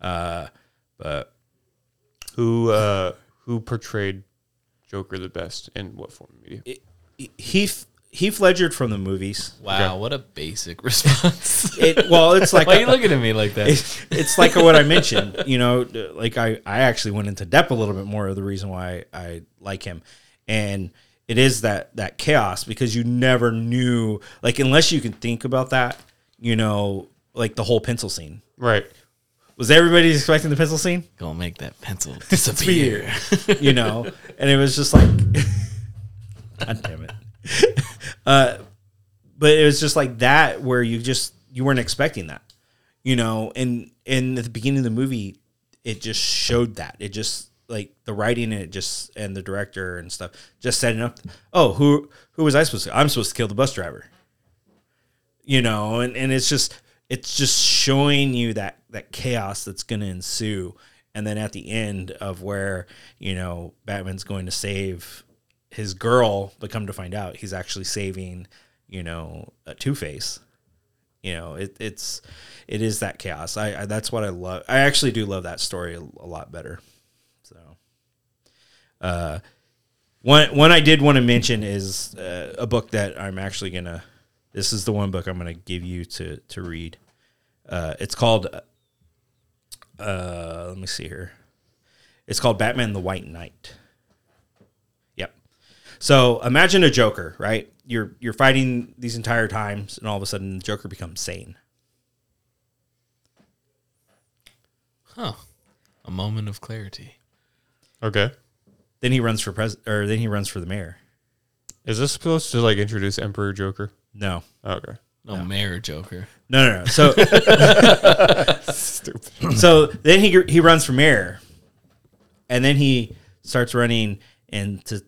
uh but Who uh who portrayed Joker the best in what form of media? heath heath ledger from the movies Wow, what a basic response. it well it's like Why are you looking at me like that? it's, it's like what I mentioned, you know, like I, I actually went into depth a little bit more of the reason why I like him. And it is that, that chaos because you never knew, like, unless you can think about that, you know, like the whole pencil scene. Right. Was everybody expecting the pencil scene? Gonna make that pencil disappear. you know, and it was just like, God damn it. Uh, but it was just like that where you just you weren't expecting that, you know, and and at the beginning of the movie, it just showed that it just like the writing and it just and the director and stuff just setting up. Oh, who who was I supposed to? I'm supposed to kill the bus driver. You know, and and it's just it's just showing you that that chaos that's going to ensue, and then at the end of where you know Batman's going to save his girl, but come to find out he's actually saving you know a Two Face you know it, it's it is that chaos. I, I that's what i love. I actually do love that story a, a lot better. So uh one one i did want to mention is uh, a book that i'm actually gonna this is the one book i'm gonna give you to to read. Uh it's called uh let me see here it's called batman the white knight yep so imagine a joker right you're you're fighting these entire times, and all of a sudden the Joker becomes sane. Huh. A moment of clarity. Okay. Then he runs for pres or then he runs for the mayor. Is this supposed to like introduce Emperor Joker? No, Okay. No, Mayor Joker. no, no, no. So Stupid. so then he he runs for mayor, and then he starts running and to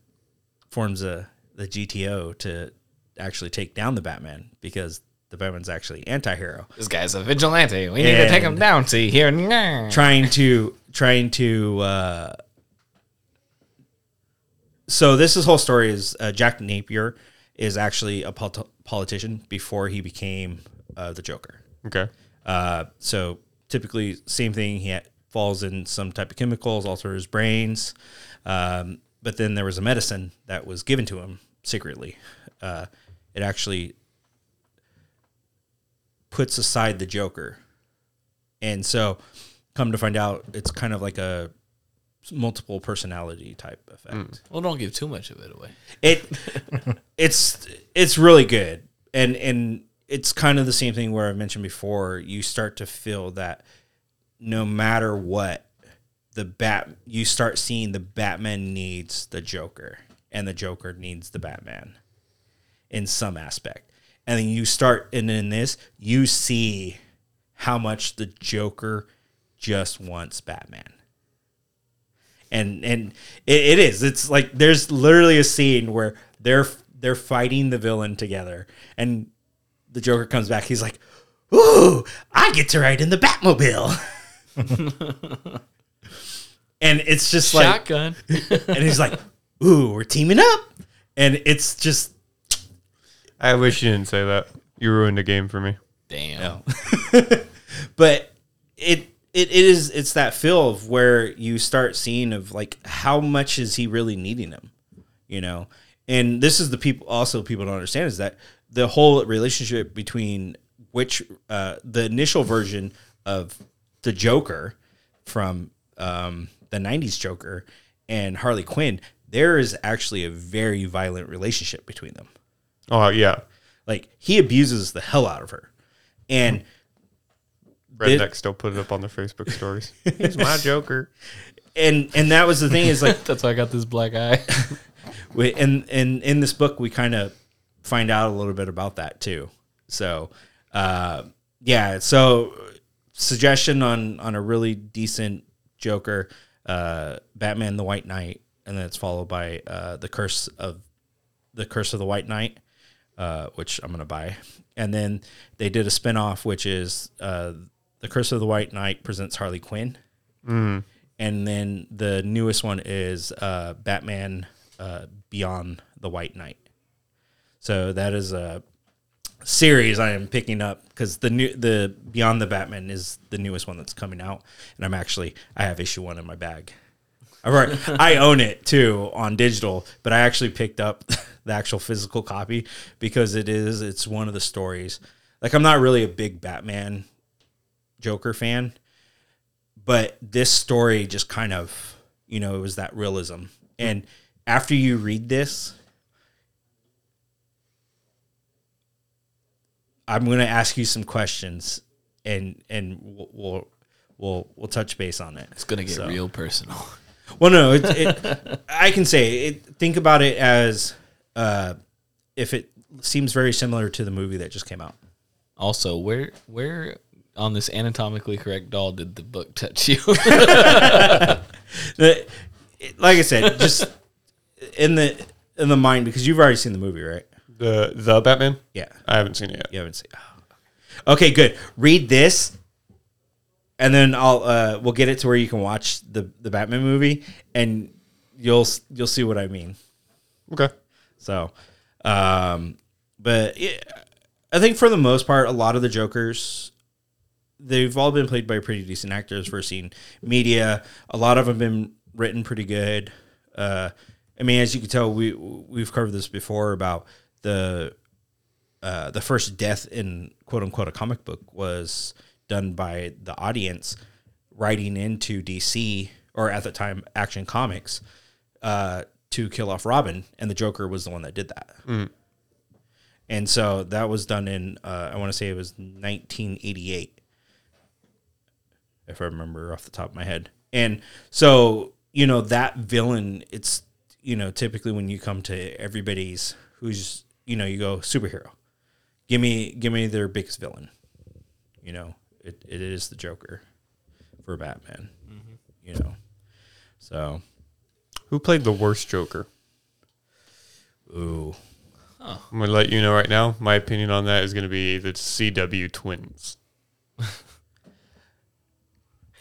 forms a the GTO to actually take down the Batman because the Batman's actually anti-hero. This guy's a vigilante. We need to take him And- down. See here. Nah. trying to trying to uh so this is whole story is uh, Jack Napier is actually a pol- politician before he became uh, the Joker. Okay. Uh, so typically, same thing. He ha- falls in some type of chemicals, alter his brains. Um, but then there was a medicine that was given to him secretly. Uh, it actually puts aside the Joker, and so come to find out, it's kind of like a multiple personality type effect. Mm. Well, don't give too much of it away. it it's it's really good. And and it's kind of the same thing where i mentioned before. You start to feel that no matter what the bat you start seeing the batman needs the joker and the joker needs the batman in some aspect. And then you start and in this you see how much the joker just wants batman and and it, it is it's like there's literally a scene where they're they're fighting the villain together and the joker comes back he's like ooh i get to ride in the batmobile and it's just like Shotgun. and he's like ooh we're teaming up and it's just I wish you didn't say that. You ruined the game for me. Damn. but it it is it's that feel of where you start seeing of like how much is he really needing him you know? And this is the people also people don't understand is that the whole relationship between which uh the initial version of the joker from um the 90s joker and harley quinn there is actually a very violent relationship between them. Oh yeah. like he abuses the hell out of her. And Redneck still put it up on their Facebook stories. He's my Joker. and and that was the thing is like That's why I got this black eye. we, and and in this book we kind of find out a little bit about that too so uh yeah so suggestion on on a really decent joker uh batman the white knight and then it's followed by uh the curse of the curse of the white knight uh which i'm gonna buy and then they did a spin-off which is uh the curse of the white knight presents harley quinn and then the newest one is uh, Batman uh, Beyond the White Knight. So that is a series I am picking up because the new the Beyond the Batman is the newest one that's coming out, and I'm actually I have issue one in my bag. I own it too on digital, but I actually picked up the actual physical copy because it is it's one of the stories. Like I'm not really a big Batman Joker fan, but this story just kind of you know it was that realism. And after you read this i'm going to ask you some questions and and we'll we'll we'll, we'll touch base on it. It's gonna get So- real personal. well no it, it i can say it think about it as uh if it seems very similar to the movie that just came out. Also, where where on this anatomically correct doll did the book touch you? The- like I said, just in the in the mind because you've already seen the movie, right? The the Batman. Yeah, I haven't seen it yet. you haven't seen. oh, okay. okay, good. Read this, and then I'll uh, we'll get it to where you can watch the the Batman movie, and you'll you'll see what I mean. Okay. So, um, but yeah, I think for the most part, a lot of the Jokers, they've all been played by pretty decent actors. We're seeing media. A lot of them been written pretty good. Uh, I mean, as you can tell, we we've covered this before about the uh, the first death in quote unquote a comic book was done by the audience writing into DC or at the time Action Comics uh, to kill off Robin, and the Joker was the one that did that. And so that was done in uh, I want to say it was 1988, if I remember off the top of my head. And so you know that villain, it's you know typically when you come to everybody's who's you know you go superhero, give me give me their biggest villain. You know it, it is the Joker for Batman. Mm-hmm. You know, so Who played the worst Joker? ooh. I'm gonna let you know right now. My opinion on that is gonna be the CW twins.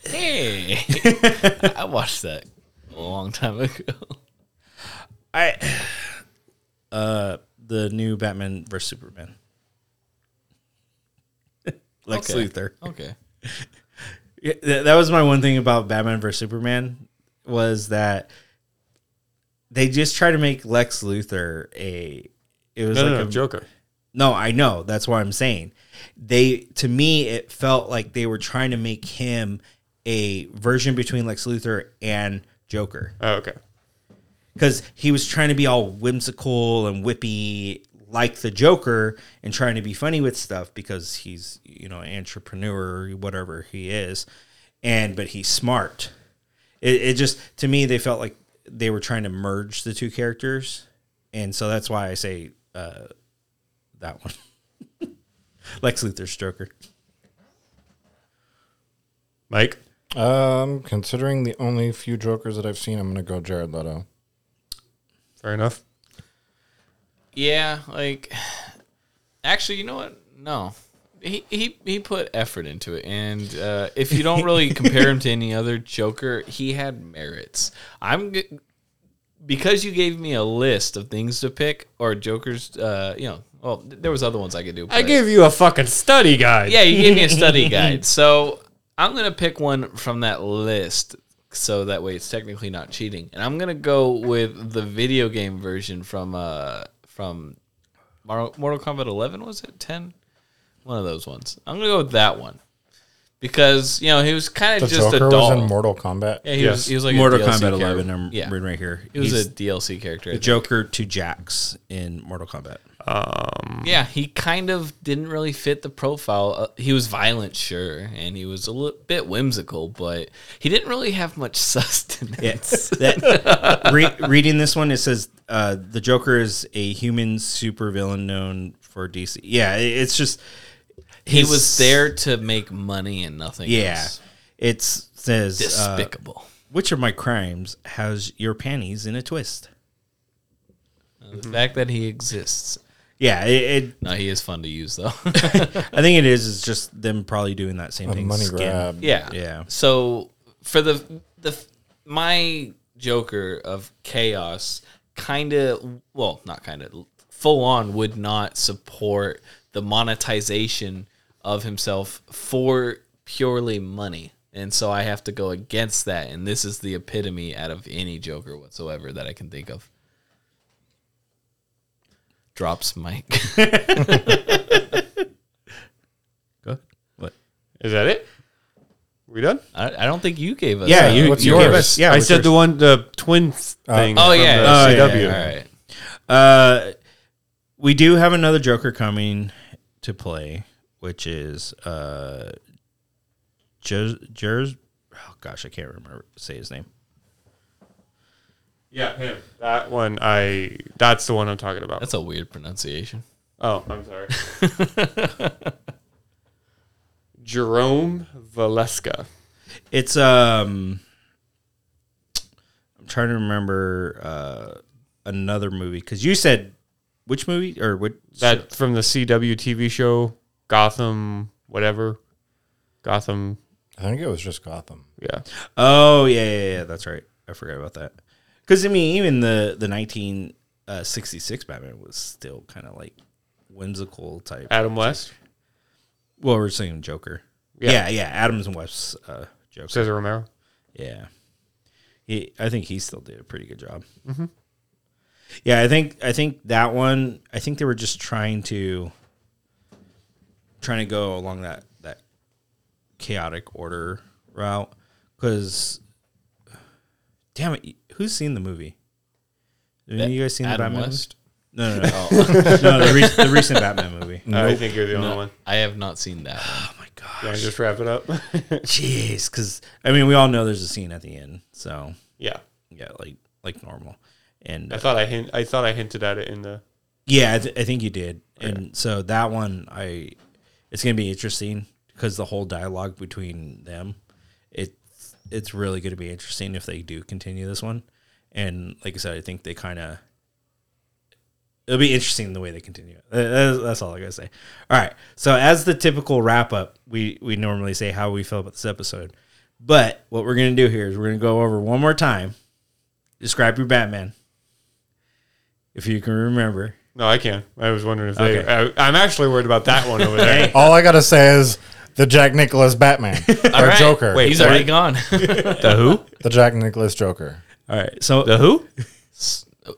Hey, I watched that a long time ago. I uh the new Batman versus Superman. Lex Okay. Luthor. Okay. Yeah, that, that was my one thing about Batman versus Superman was that they just try to make Lex Luthor a it was No, like no, no, a Joker. No, I know. That's what I'm saying. They to me it felt like they were trying to make him a version between Lex Luthor and Joker. Oh, okay. because he was trying to be all whimsical and whippy like the Joker and trying to be funny with stuff because he's you know entrepreneur or whatever he is, and but he's smart. It, it just to me they felt like they were trying to merge the two characters, and so that's why I say uh, that one. Lex Luthor's Joker. Mike. Um, considering the only few Jokers that I've seen, I'm gonna go Jared Leto. Fair enough. Yeah, like actually, you know what? No. He, he he put effort into it, and uh, if you don't really compare him to any other Joker, he had merits. I'm because you gave me a list of things to pick or Jokers. Uh, you know, well, there was other ones I could do. I gave you a fucking study guide. yeah, you gave me a study guide. So I'm gonna pick one from that list, so that way it's technically not cheating. And I'm gonna go with the video game version from uh from Mortal Mortal Kombat 11. Was it 10? One of those ones. I'm gonna go with that one because you know he was kind of just Joker a doll. was in Mortal Kombat. yeah, he Yes. was. He was like a Mortal DLC Kombat character. 11. I'm yeah, reading right here. he was He's a DLC character. The. Joker to Jax in Mortal Kombat. Um, Yeah, he kind of didn't really fit the profile. Uh, he was violent, sure, and he was a little bit whimsical, but he didn't really have much sustenance. Yes. That, re- reading this one, it says uh, the Joker is a human supervillain known for DC. Yeah, it- it's just he was there to make money and nothing Yeah, else. it says uh, Despicable. which of my crimes has your panties in a twist? the fact that he exists. Yeah, it, it, No, he is fun to use though. I think it is. Is just them probably doing that same A thing. money skin. grab. yeah. Yeah. So for the the my Joker of chaos kind of well, not kind of full on would not support the monetization of himself for purely money. And so I have to go against that and this is the epitome out of any Joker whatsoever that I can think of. Drops mic. Go ahead. What? is that it? We done? I, I don't think you gave us Yeah, that. you, what's you yours? gave us. Yeah, I what's said yours? the one, the twin thing. Oh from yeah, the yeah, CW. yeah, all right. Uh, we do have another Joker coming to play, which is uh, Jer- Jer- Oh gosh, I can't remember say his name. Yeah, him. That one. I. That's the one I'm talking about. That's a weird pronunciation. oh, I'm sorry. Jerome Valeska. It's um, I'm trying to remember uh, another movie because you said which movie or what? That from the CW TV show Gotham, whatever. Gotham. I think it was just Gotham. Yeah. Oh yeah, yeah, yeah. That's right. I forgot about that. Because I mean, even the the nineteen sixty six Batman was still kind of like whimsical type. Adam West. Well, we're saying Joker. Yeah. Yeah, yeah. Adams and West's uh, Joker. Cesar Romero. Yeah, he. I think he still did a pretty good job. Yeah, I think I think that one. I think they were just trying to trying to go along that that chaotic order route because, damn it, who's seen the movie? Have you guys seen Adam the Batman? West? No, no, no, oh. no. The, re- the recent Batman movie. I think you're the only one. I have not seen that one. Oh my god, You want to just wrap it up? jeez! Because I mean, we all know there's a scene at the end, so yeah. yeah, like like normal. And I uh, thought I hint. I thought I hinted at it in the. Yeah, I, th- I think you did, and so that one, I it's gonna be interesting because the whole dialogue between them, it's it's really gonna be interesting if they do continue this one, and like I said, I think they kind of it'll be interesting the way they continue. it. That's, that's all I gotta say. All right, so as the typical wrap up, we we normally say how we feel about this episode, but what we're gonna do here is we're gonna go over one more time. Describe your Batman, if you can remember. No, I can. I was wondering if they. Okay. I, I'm actually worried about that one over there. All I gotta say is the Jack Nicholas Batman or right. Joker. Wait. He's already gone. the who? the Jack Nicholas Joker. All right, so The who?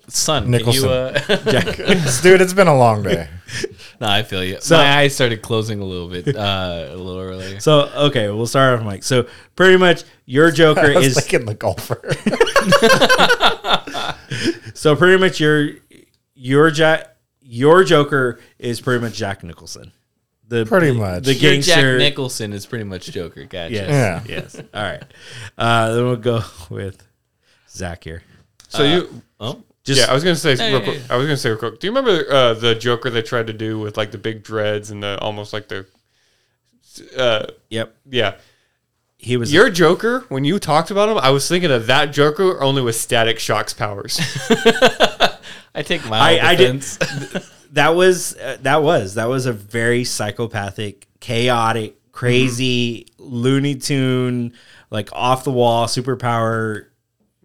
Son, can Nicholson. you? Uh, Dude, it's been a long day. no, I feel you. So- My eyes started closing a little bit, uh, a little earlier. So okay, we'll start off, Mike. So pretty much your Joker I was is thinking the golfer. so pretty much your your Jack your Joker is pretty much Jack Nicholson. The Pretty much. the Your Jack. Nicholson is pretty much Joker. Gotcha. yes, Yeah. yes. All right. Uh, then we'll go with Zach here. So you. Oh, Just yeah, I was gonna say Yeah, real yeah, quick. yeah. I was gonna say real quick. Do you remember uh, the Joker they tried to do with like the big dreads and the almost like the. Uh, yep. yeah, He was your Joker. When you talked about him, I was thinking of that Joker only with Static Shock's powers. I take my I- own I did- defense. that was uh, that was that was a very psychopathic, chaotic, crazy, Looney Tune, like off the wall, superpower,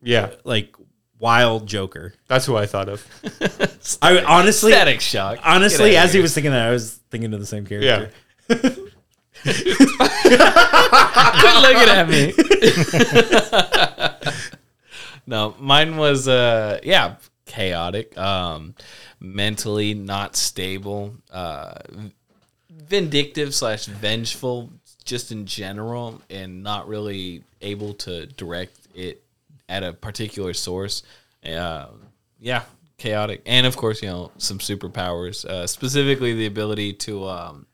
yeah, like wild Joker. that's who I thought of. I honestly, Static shock. honestly, Get outta as he was thinking that, I was thinking of the same character. Yeah. Quit looking at me. no, mine was uh yeah, chaotic, um mentally not stable, uh vindictive slash vengeful just in general and not really able to direct it at a particular source. Uh, yeah, chaotic. And of course, you know, some superpowers, uh, specifically the ability to um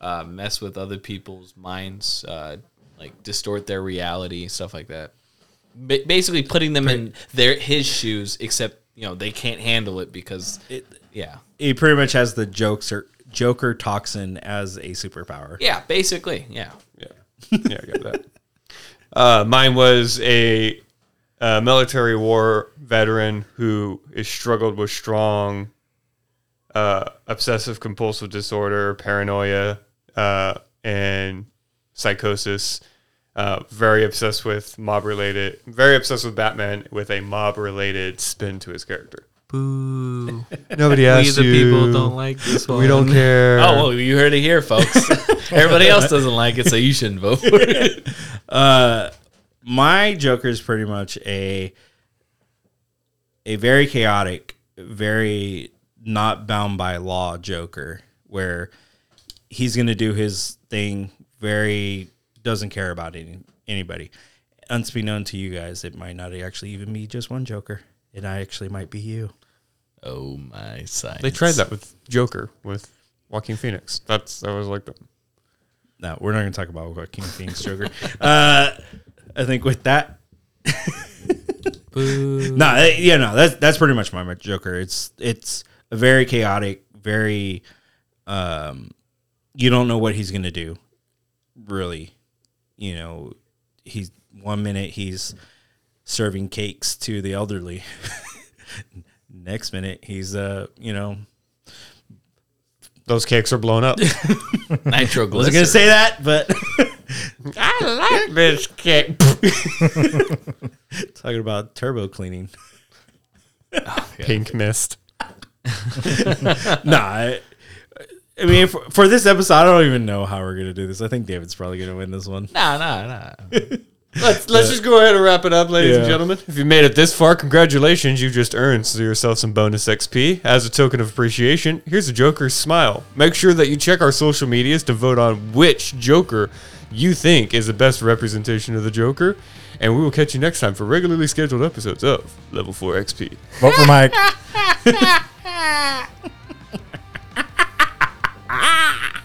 uh, mess with other people's minds, uh, like distort their reality, stuff like that. Ba- basically, putting them in their his shoes, except you know they can't handle it because it, yeah, He pretty much has the Joker Joker toxin as a superpower. yeah, basically, yeah. Yeah, yeah, I got that. Uh, mine was a, uh military war veteran who is struggled with strong uh, obsessive compulsive disorder, paranoia, uh, and psychosis. Uh, very obsessed with mob related, very obsessed with Batman with a mob related spin to his character. Boo. Nobody we asked the you. people don't like this one. We don't care. Oh well, you heard it here, folks. Everybody else doesn't like it, so you shouldn't vote for it. Uh, my Joker is pretty much a a very chaotic, very not bound by law Joker, where he's going to do his thing. Very doesn't care about any, anybody. Unbeknown to you guys, it might not actually even be just one Joker. It I actually might be you. Oh my science. They tried that with Joker with Joaquin Phoenix. That's that was like the No, we're not going to talk about Joaquin Phoenix Joker. uh, I think with that, no, eh, yeah, no, that's that's pretty much my Joker. It's it's a very chaotic, very, um, you don't know what he's gonna do, really. You know, he's one minute he's serving cakes to the elderly. Next minute, he's uh, you know, Those cakes are blown up. Nitroglycerin. I was gonna say that, but I like this cake. talking about turbo cleaning. Pink mist. nah, I, I mean, for, for this episode, I don't even know how we're gonna do this. I think David's probably gonna win this one. Nah, nah, nah. Let's let's just go ahead and wrap it up, ladies and gentlemen. If you made it this far, congratulations! You just earned yourself some bonus XP. As a token of appreciation, here's a Joker's smile. Make sure that you check our social medias to vote on which Joker you think is the best representation of the Joker. And we will catch you next time for regularly scheduled episodes of Level 4 XP. Vote for Mike. Ah!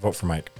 Vote for Mike.